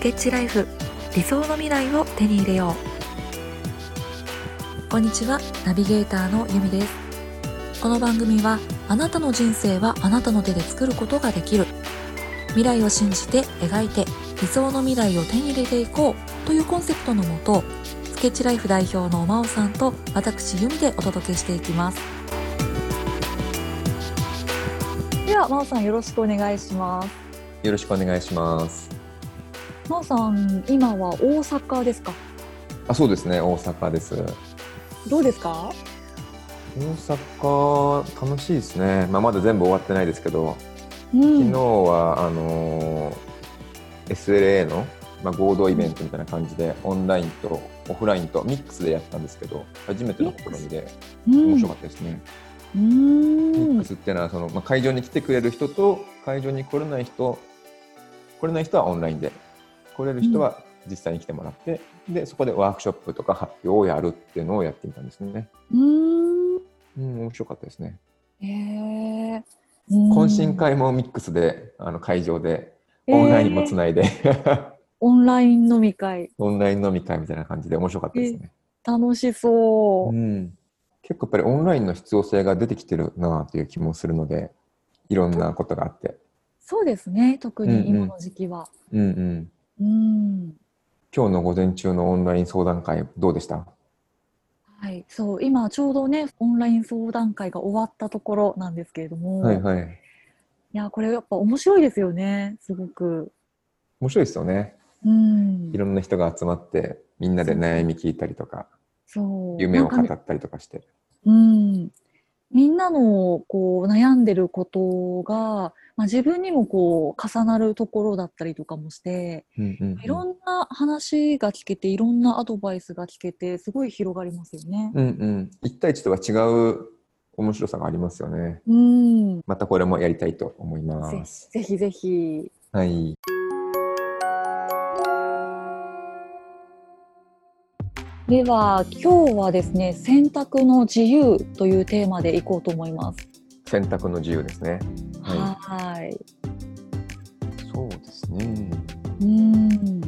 スケッチライフ。理想の未来を手に入れよう。こんにちは。ナビゲーターのゆみです。この番組はあなたの人生はあなたの手で作ることができる。未来を信じて描いて理想の未来を手に入れていこう。というコンセプトのもとスケッチライフ代表の真央さんと私由美でお届けしていきます。では真央さんよろしくお願いします。よろしくお願いします。真央さん今は大阪ですか？あそうですね大阪です。どうですか？大阪楽しいですね、まあ、まだ全部終わってないですけど、うん、昨日はあのー SLA の、まあ、合同イベントみたいな感じで、オンラインとオフラインとミックスでやったんですけど初めての試みで面白かったですね。うん。ミックスっていうのはその、まあ、会場に来てくれる人と会場に来れない人来れない人はオンラインで来れる人は実際に来てもらって、でそこでワークショップとか発表をやるっていうのをやってみたんですね。うん。うん、面白かったですね。へえ懇親会もミックスであの会場でオンラインもつないで、オンライン飲み会。オンライン飲み会みたいな感じで面白かったですね。楽しそう。う、ん、結構やっぱりオンラインの必要性が出てきてるなという気もするのでいろんなことがあって。そうですね特にうんうん。今の時期は。うんうん、うん、今日の午前中のオンライン相談会どうでした？はい。そう今ちょうどねオンライン相談会が終わったところなんですけれども、い、はいはい。やこれやっぱ面白いですよねすごく。面白いですよね。うん。いろんな人が集まってみんなで悩み聞いたりとかそう。夢を語ったりとかして。うん、みんなのこう悩んでることが、まあ、自分にもこう重なるところだったりとかもしてうんうんうんいろんな話が聞けていろんなアドバイスが聞けてすごい広がりますよね。うんうん、1対1とは違う面白さがありますよね。うん、またこれもやりたいと思いぜます。ぜひぜひ。はい。では今日はですね選択の自由というテーマでいこうと思います。選択の自由ですね。ははい。い。そうですね。うん。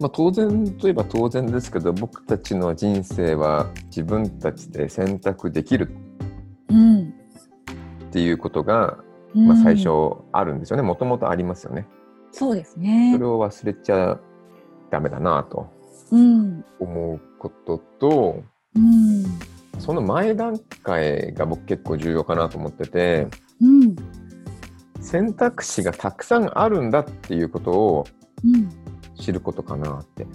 まあ、当然といえば当然ですけど僕たちの人生は自分たちで選択できるうん。っていうことが、うんまあ、最初あるんですよねもともとありますよね。そうですねそれ。を忘れちゃダメだなとうん。思うこととうん。その前段階が僕結構重要かなと思っててうん。選択肢がたくさんあるんだっていうことをうん。知ることかなって。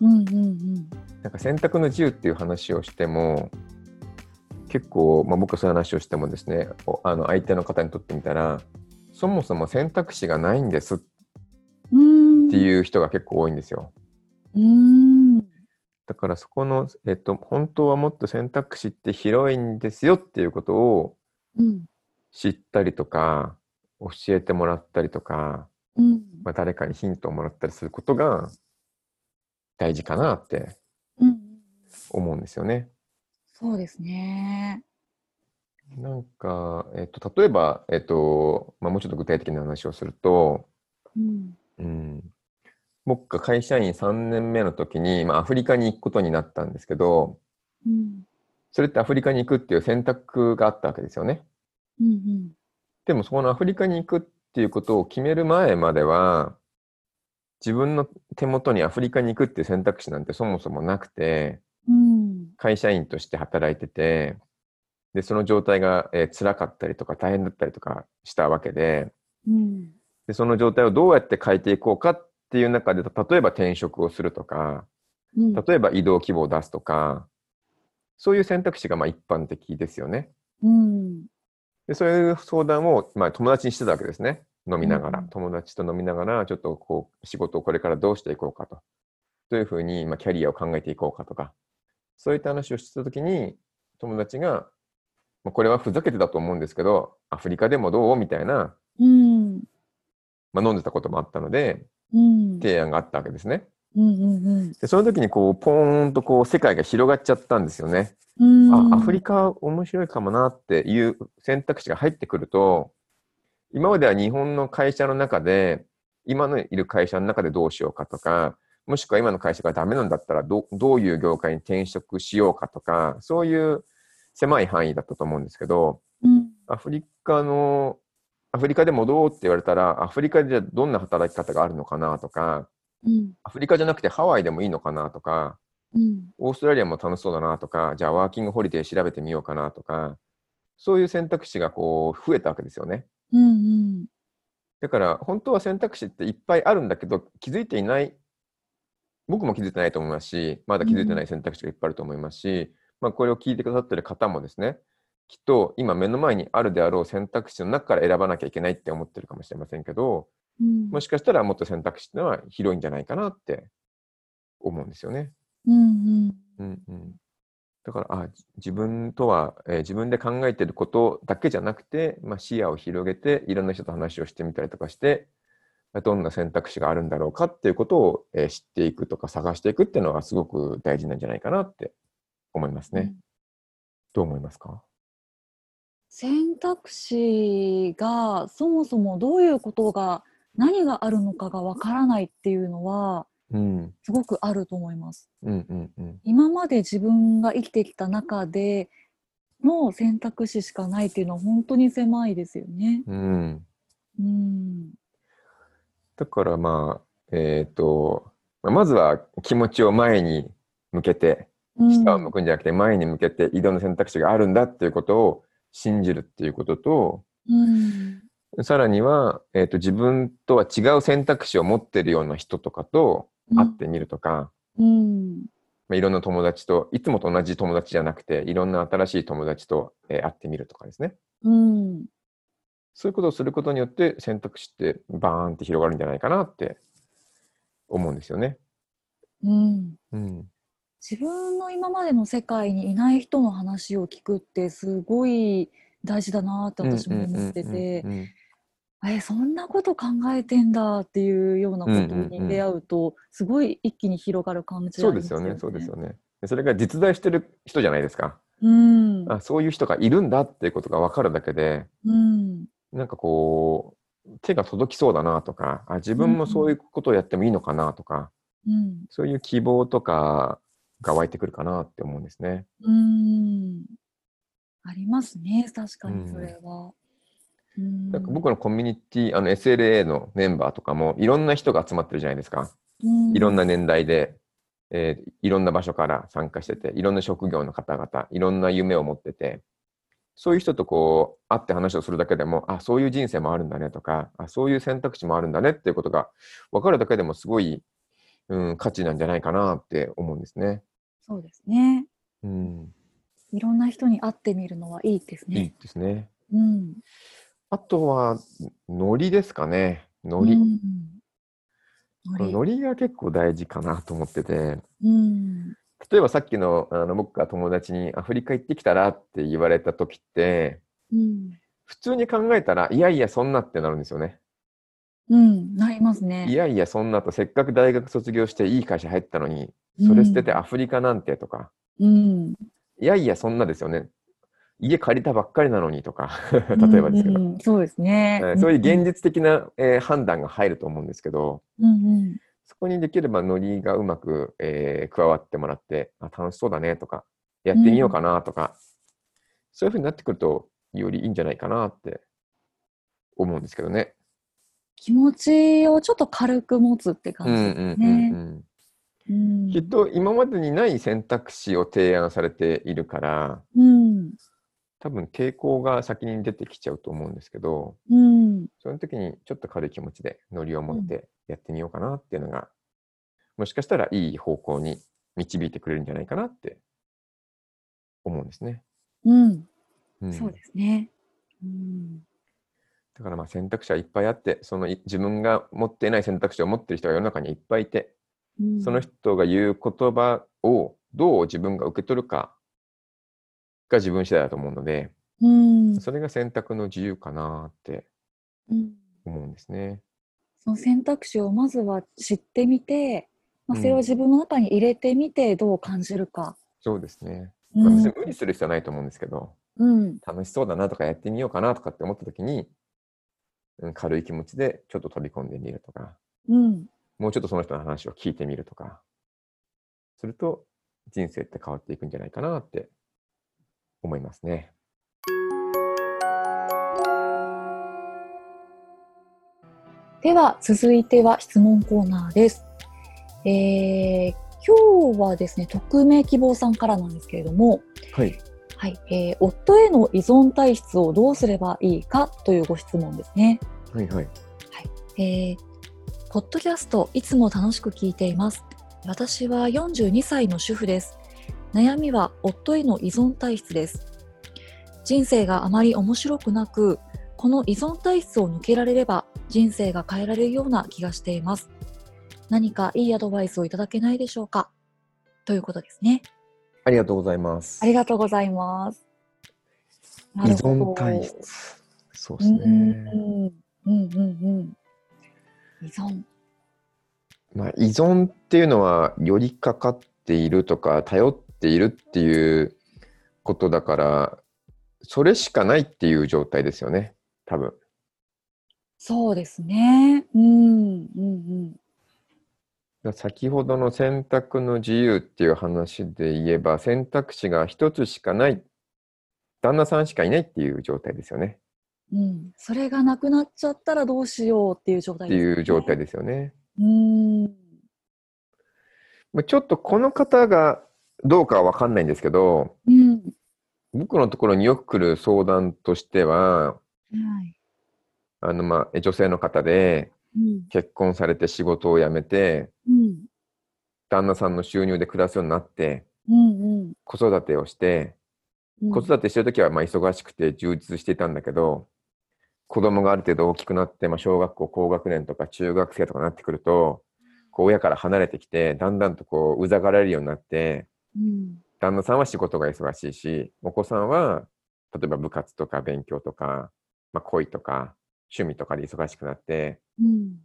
うん。うん。なんか選択の自由っていう話をしても結構、まあ、僕がそういう話をしてもですねおあの相手の方にとってみたらそもそも選択肢がないんですっうん。ていう人が結構多いんですよ。うん。だからそこの、えっと、本当はもっと選択肢って広いんですよっていうことをうん。知ったりとか教えてもらったりとか、うん。まあ、誰かにヒントをもらったりすることが大事かなってうん。思うんですよね。そうですね。なんか、えっと、例えば、えっとまあ、もうちょっと具体的な話をすると、うん。うん、僕が会社員3年目の時に、まあ、アフリカに行くことになったんですけどうん。それってアフリカに行くっていう選択があったわけですよね。うん。でもそこのアフリカに行くっていうことを決める前までは自分の手元にアフリカに行くっていう選択肢なんてそもそもなくてうん。会社員として働いててでその状態が、えー辛かったりとか大変だったりとかしたわけでうん。でその状態をどうやって変えていこうかっていう中で例えば転職をするとかうん。例えば移動規模を出すとかそういう選択肢がまあ一般的ですよね。うん。でそういう相談を、まあ、友達にしてたわけですね飲みながら、うん友達と飲みながらちょっとこう仕事をこれからどうしていこうかとどういうふうに、まあ、キャリアを考えていこうかとかそういった話をしてた時に友達が、まあ、これはふざけてたと思うんですけどアフリカでもどう？みたいな、うん。まあ、飲んでたこともあったのでうん。提案があったわけですね。うん。うん。でその時にこうポーンとこう世界が広がっちゃったんですよね。うん。あアフリカ面白いかもなっていう選択肢が入ってくると今までは日本の会社の中で今のいる会社の中でどうしようかとか、もしくは今の会社がダメなんだったらど、どういう業界に転職しようかとか、そういう狭い範囲だったと思うんですけど、うんアフリカの、アフリカで戻ろうって言われたら、アフリカでどんな働き方があるのかなとか、うん。アフリカじゃなくてハワイでもいいのかなとか、うん。オーストラリアも楽しそうだなとか、じゃあワーキングホリデー調べてみようかなとか、そういう選択肢がこう増えたわけですよね。うんうん。だから本当は選択肢っていっぱいあるんだけど、気づいていない、僕も気づいてないと思いますし、まだ気づいてない選択肢がいっぱいあると思いますし、まあ、これを聞いてくださってる方もですね、きっと今目の前にあるであろう選択肢の中から選ばなきゃいけないって思ってるかもしれませんけど、うん。もしかしたらもっと選択肢っていうのは広いんじゃないかなって思うんですよね。うんうん。うんうん、だからあじ自分とは、えー自分で考えてることだけじゃなくて、まあ、視野を広げていろんな人と話をしてみたりとかしてどんな選択肢があるんだろうかっていうことを、えー知っていくとか探していくっていうのはすごく大事なんじゃないかなって思いますね。どう思いますか？選択肢がそもそもどういうことが何があるのかがわからないっていうのはうんすごくあると思います。うんうんうん今まで自分が生きてきた中での選択肢しかないっていうのは本当に狭いですよね。うんうん。だからまあえっ、とまずは気持ちを前に向けて下を向くんじゃなくて前に向けていろんな選択肢があるんだっていうことを信じるっていうこととうん。さらには、えー、と自分とは違う選択肢を持ってるような人とかと会ってみるとか、うん。まあ、いろんな友達といつもと同じ友達じゃなくていろんな新しい友達と、えー会ってみるとかですねうん。そういうことをすることによって選択肢ってバーンって広がるんじゃないかなって思うんですよね。うん。うん、自分の今までの世界にいない人の話を聞くってすごい大事だなって私も思っててえそんなこと考えてんだっていうようなことに出会うとすごい一気に広がる感じそうですよね、そうですよね。でそれが実在してる人じゃないですか。うん。あそういう人がいるんだっていうことが分かるだけで、うん。なんかこう、手が届きそうだなとか、あ自分もそういうことをやってもいいのかなとか、うん。そういう希望とかが湧いてくるかなって思うんですね。うん。ありますね。確かにそれは。うんなん。か僕のコミュニティ、あの SLA のメンバーとかもいろんな人が集まってるじゃないですか。いろんな年代で、えーいろんな場所から参加してて、いろんな職業の方々、いろんな夢を持ってて、そういう人とこう会って話をするだけでも、あ、そういう人生もあるんだねとか、あ、そういう選択肢もあるんだねっていうことが分かるだけでもすごい、うん、価値なんじゃないかなって思うんですね。そうですね。うん、いろんな人に会ってみるのはいいですいいね。ですね。うん。あとは、ノリですかね。ノリ。うんノリが結構大事かなと思ってて、うん。例えばさっきのあの僕が友達にアフリカ行ってきたらって言われた時って、うん。普通に考えたら、いやいや、そんなってなるんですよね。うん。なりますね。いやいや、そんなと、せっかく大学卒業していい会社入ったのに、それ捨ててアフリカなんてとか、うん。いやいや、そんなですよね。家借りたばっかりなのにとか、例えばですけど、うんうんそうですね。はいそういう現実的な、えー判断が入ると思うんですけど、うんうんそこにできればノリがうまく、えー加わってもらってあ、楽しそうだねとか、やってみようかなとか、そういうふうになってくると、よりいいんじゃないかなって思うんですけどね。気持ちをちょっと軽く持つって感じですうんうんうんね。うんうんきっと今までにない選択肢を提案されているから、うん。多分抵抗が先に出てきちゃうと思うんですけど、うん。その時にちょっと軽い気持ちでノリを持ってやってみようかなっていうのが、もしかしたらいい方向に導いてくれるんじゃないかなって思うんですね。うん。うんそうですね。うん。だからまあ選択肢はいっぱいあって、そのい自分が持っていない選択肢を持っている人が世の中にいっぱいいて、うんその人が言う言葉をどう自分が受け取るかが自分次第だと思うので、うん。それが選択の自由かなってうん思うんですね。その選択肢をまずは知ってみて、まあ、うんそれを自分の中に入れてみてどう感じるか。そうですね。まあ、に無理する必要はないと思うんですけど、うん。楽しそうだなとかやってみようかなとかって思った時に、うん軽い気持ちでちょっと飛び込んでみるとか、うん。もうちょっとその人の話を聞いてみるとか、すると人生って変わっていくんじゃないかなって思いますね。では、続いては質問コーナーです。えー、今日はですね、匿名希望さんからなんですけれども、はい。はい、えー夫への依存体質をどうすればいいかというご質問ですね。はいはい。えー、ポッドキャストいつも楽しく聞いています。私は42歳の主婦です。悩みは夫への依存体質です。人生があまり面白くなく、この依存体質を抜けられれば人生が変えられるような気がしています。何かいいアドバイスをいただけないでしょうか？ということですね。ありがとうございます。ありがとうございます。な依存体質。そうですうんうんね。うんうんうん。依存。まあ、依存っていうのは、寄りかかっているとか、頼っているっていうことだから、それしかないっていう状態ですよね、多分。そうですね。うんうん先ほどの選択の自由っていう話で言えば、選択肢が一つしかない、旦那さんしかいないっていう状態ですよね。うん。うん。それがなくなっちゃったらどうしようっていう状態ってです、いう状態。ですよね。うん。まあちょっとこの方がどうかはわかんないんですけど、うん。僕のところによく来る相談としては、はい。あの、まあ、女性の方で、うん。結婚されて仕事を辞めて、うん。旦那さんの収入で暮らすようになって、うん子育てをして、うん。子育てしてるときはまあ忙しくて充実していたんだけど、子供がある程度大きくなって、まあ、小学校高学年とか中学生とかになってくると、こう親から離れてきて、だんだんとこううざがられるようになって、うん。旦那さんは仕事が忙しいし、お子さんは例えば部活とか勉強とか、まあ、恋とか趣味とかで忙しくなって、うん。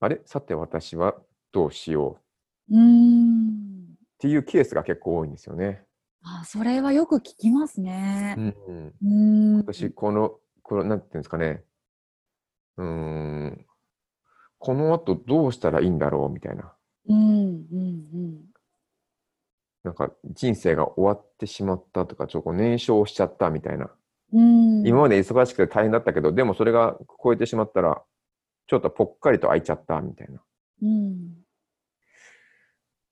あれ？さて私はどうしようっうん。ていうケースが結構多いんですよね。あ、それはよく聞きますねう。ん、うん。私、この、この、なんていうんですかね。うーん。この後どうしたらいいんだろうみたいな。うん。うん。なんか人生が終わってしまったとか、ちょっと燃焼しちゃったみたいな。うん。今まで忙しくて大変だったけど、でもそれが超えてしまったら、ちょっとぽっかりと開いちゃったみたいな。うん。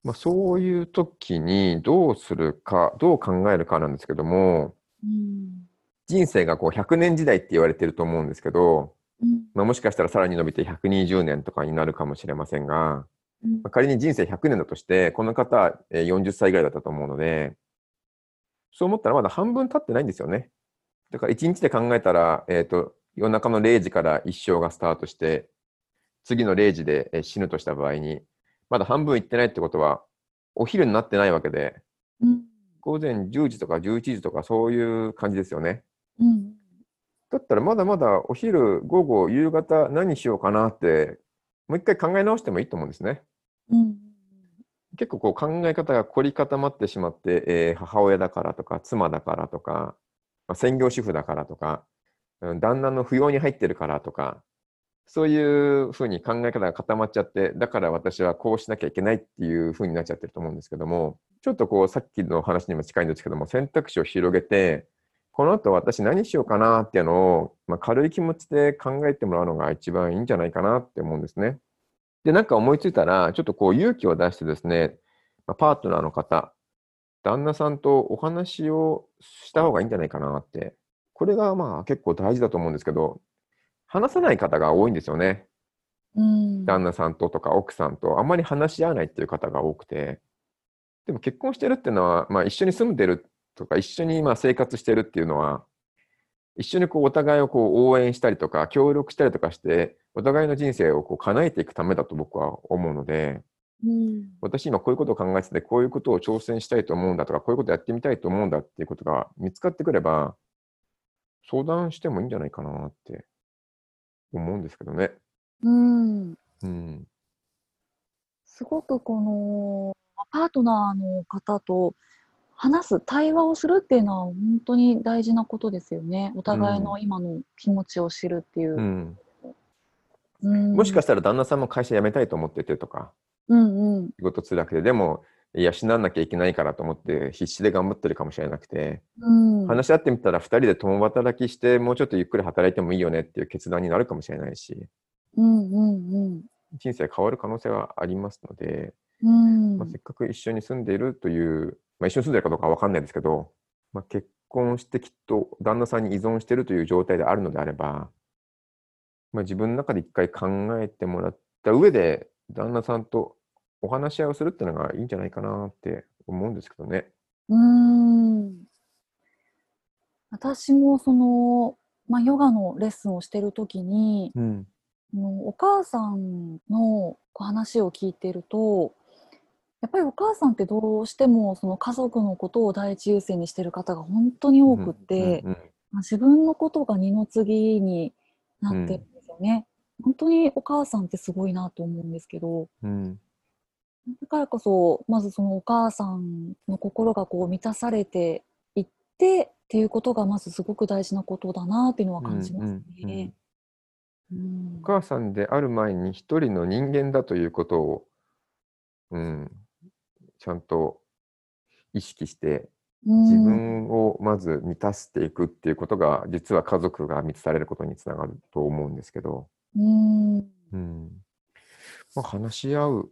まあ、そういう時にどうするか、どう考えるかなんですけども、うん。人生がこう100年時代って言われてると思うんですけど、うん。まあ、もしかしたらさらに伸びて120年とかになるかもしれませんが、うんまあ、仮に人生100年だとして、この方はえー40歳ぐらいだったと思うので、そう思ったらまだ半分経ってないんですよね。だから1日で考えたら、えっ、と、夜中の0時から一生がスタートして、次の0時でえー死ぬとした場合に、まだ半分いってないってことは、お昼になってないわけで、うん。午前10時とか11時とかそういう感じですよね。うん。だったらまだまだお昼、午後、夕方何しようかなって、もう一回考え直してもいいと思うんですね。うん。結構こう考え方が凝り固まってしまって、えー母親だからとか、妻だからとか、まあ、専業主婦だからとか、うん旦那の扶養に入ってるからとか、そういうふうに考え方が固まっちゃって、だから私はこうしなきゃいけないっていうふうになっちゃってると思うんですけども、ちょっとこうさっきの話にも近いんですけども、選択肢を広げて、この後私何しようかなっていうのを、まあ、軽い気持ちで考えてもらうのが一番いいんじゃないかなって思うんですね。で、なんか思いついたら、ちょっとこう勇気を出してですね、まあパートナーの方、旦那さんとお話をした方がいいんじゃないかなって。これがまあ結構大事だと思うんですけど、話さない方が多いんですよね。うん。旦那さんととか奥さんとあんまり話し合わないっていう方が多くて。でも結婚してるっていうのは、まあ一緒に住んでるとか一緒にまあ生活してるっていうのは、一緒にこうお互いをこう応援したりとか協力したりとかして、お互いの人生をこう叶えていくためだと僕は思うので、うん。私今こういうことを考えてて、こういうことを挑戦したいと思うんだとか、こういうことやってみたいと思うんだっていうことが見つかってくれば、相談してもいいんじゃないかなって思うんですけどね。うん。うん。すごくこのパートナーの方と話す対話をするっていうのは本当に大事なことですよね。お互いの今の気持ちを知るっていう。う、ん、うん。もしかしたら旦那さんも会社辞めたいと思っててとか、うんうん。仕事辛くて、でも、養わなきゃいけないからと思って必死で頑張ってるかもしれなくて、うん。話し合ってみたら2人で共働きして、もうちょっとゆっくり働いてもいいよねっていう決断になるかもしれないし、うんうん人生変わる可能性はありますので、うん。まあ、せっかく一緒に住んでいるという、まあ、一緒に住んでるかどうかは分かんないですけど、まあ、結婚してきっと旦那さんに依存しているという状態であるのであれば、まあ、自分の中で一回考えてもらった上で、旦那さんとお話し合いをするっていうのがいいんじゃないかなって思うんですけどね。うん私もその、まあ、ヨガのレッスンをしてる時にうん。お母さんの話を聞いてるとやっぱりお母さんってどうしてもその家族のことを第一優先にしてる方が本当に多くって、自分のことが二の次になってるんですよね。本当にお母さんってすごいなと思うんですけどうんだからこそまずそのお母さんの心がこう満たされていってっていうことがまずすごく大事なことだなっていうのは感じますうんうんうんね。うん。お母さんである前に一人の人間だということを、うん、ちゃんと意識して自分をまず満たしていくっていうことが実は家族が満たされることにつながると思うんですけど、うん。うん。まあ、話し合う、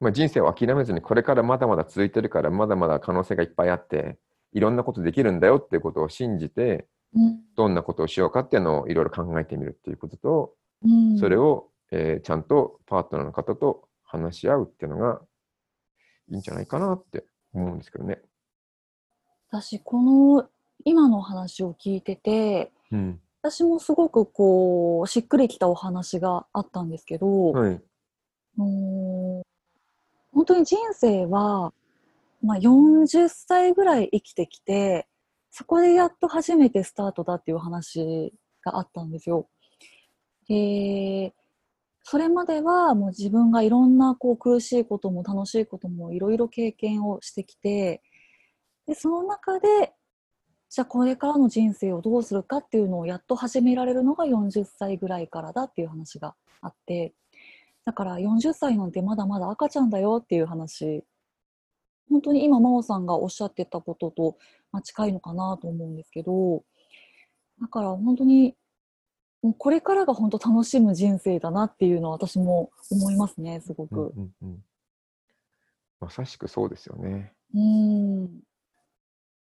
まあ、人生を諦めずにこれからまだまだ続いてるからまだまだ可能性がいっぱいあっていろんなことできるんだよっていうことを信じてうん。どんなことをしようかっていうのをいろいろ考えてみるっていうこととうん。それを、えーちゃんとパートナーの方と話し合うっていうのがいいんじゃないかなって思うんですけどね。私この今の話を聞いててうん。私もすごくこうしっくりきたお話があったんですけど、はい。あのー本当に人生は、まあ、40歳ぐらい生きてきてそこでやっと初めてスタートだっていう話があったんですよ。でそれまではもう自分がいろんなこう苦しいことも楽しいこともいろいろ経験をしてきてでその中でじゃあこれからの人生をどうするかっていうのをやっと始められるのが40歳ぐらいからだっていう話があってだから40歳なんてまだまだ赤ちゃんだよっていう話本当に今真央さんがおっしゃってたことと、まあ、近いのかなと思うんですけどだから本当にもうこれからが本当楽しむ人生だなっていうのは私も思いますねすごうんく。うんうんまさしくそうですよね。うん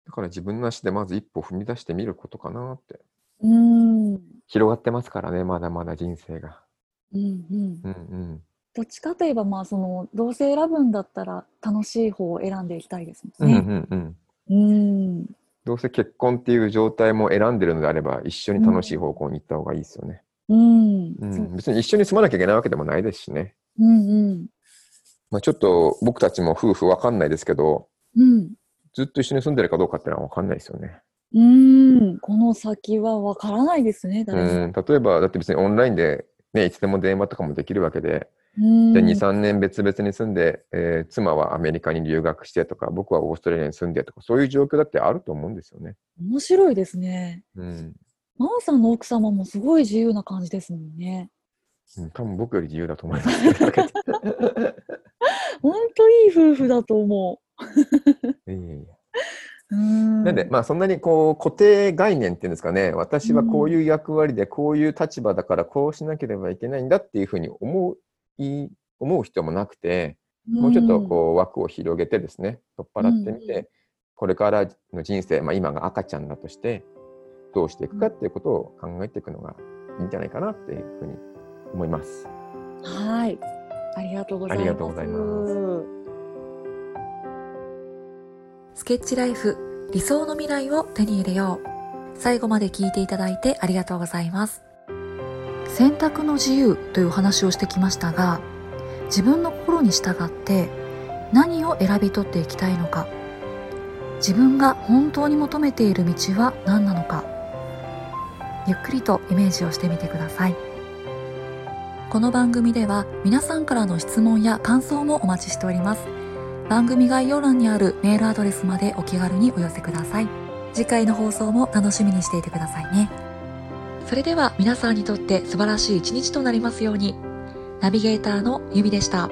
だから自分の足でまず一歩踏み出してみることかなって。うんうん広がってますからね、まだまだ人生が。うんうんうん。どっちかといえばまあそのどうせ選ぶんだったら楽しい方を選んでいきたいですもうんんうね。んうん。うんどうせ結婚っていう状態も選んでるのであれば、一緒に楽しい方向に行った方がいいですよね。うんうん別に一緒に住まなきゃいけないわけでもないですしね。うんうんまあ、ちょっと僕たちも夫婦わかんないですけど、うんずっと一緒に住んでるかどうかっていうのはわかんないですよね。うんこの先はわからないですねう誰も。ん、例えば、だって別にオンラインで、ね、いつでも電話とかもできるわけで、うんじゃあ2、3年別々に住んで、えー妻はアメリカに留学してとか、僕はオーストラリアに住んでとか、そういう状況だってあると思うんですよね。面白いですね。うん。真央さんの奥様もすごい自由な感じですもんね。うん多分僕より自由だと思います。本当いい夫婦だと思 いえいえう。うんなんで、まあ、そんなにこう固定概念っていうんですかね、私はこういう役割で、こういう立場だから、こうしなければいけないんだっていうふうに思い思う必要もなくて、もうちょっとこう枠を広げてですね、取っ払ってみて、うんこれからの人生、まあ、今が赤ちゃんだとして、どうしていくかっていうことを考えていくのがいいんじゃないかなっていうふうに思います。うんはい。ありがとうございます。スケッチライフ理想の未来を手に入れよう。最後まで聞いていただいてありがとうございます。選択の自由という話をしてきましたが、自分の心に従って何を選び取っていきたいのか、自分が本当に求めている道は何なのか、ゆっくりとイメージをしてみてください。この番組では皆さんからの質問や感想もお待ちしております。番組概要欄にあるメールアドレスまでお気軽にお寄せください。次回の放送も楽しみにしていてくださいね。それでは皆さんにとって素晴らしい一日となりますように。ナビゲーターのゆみでした。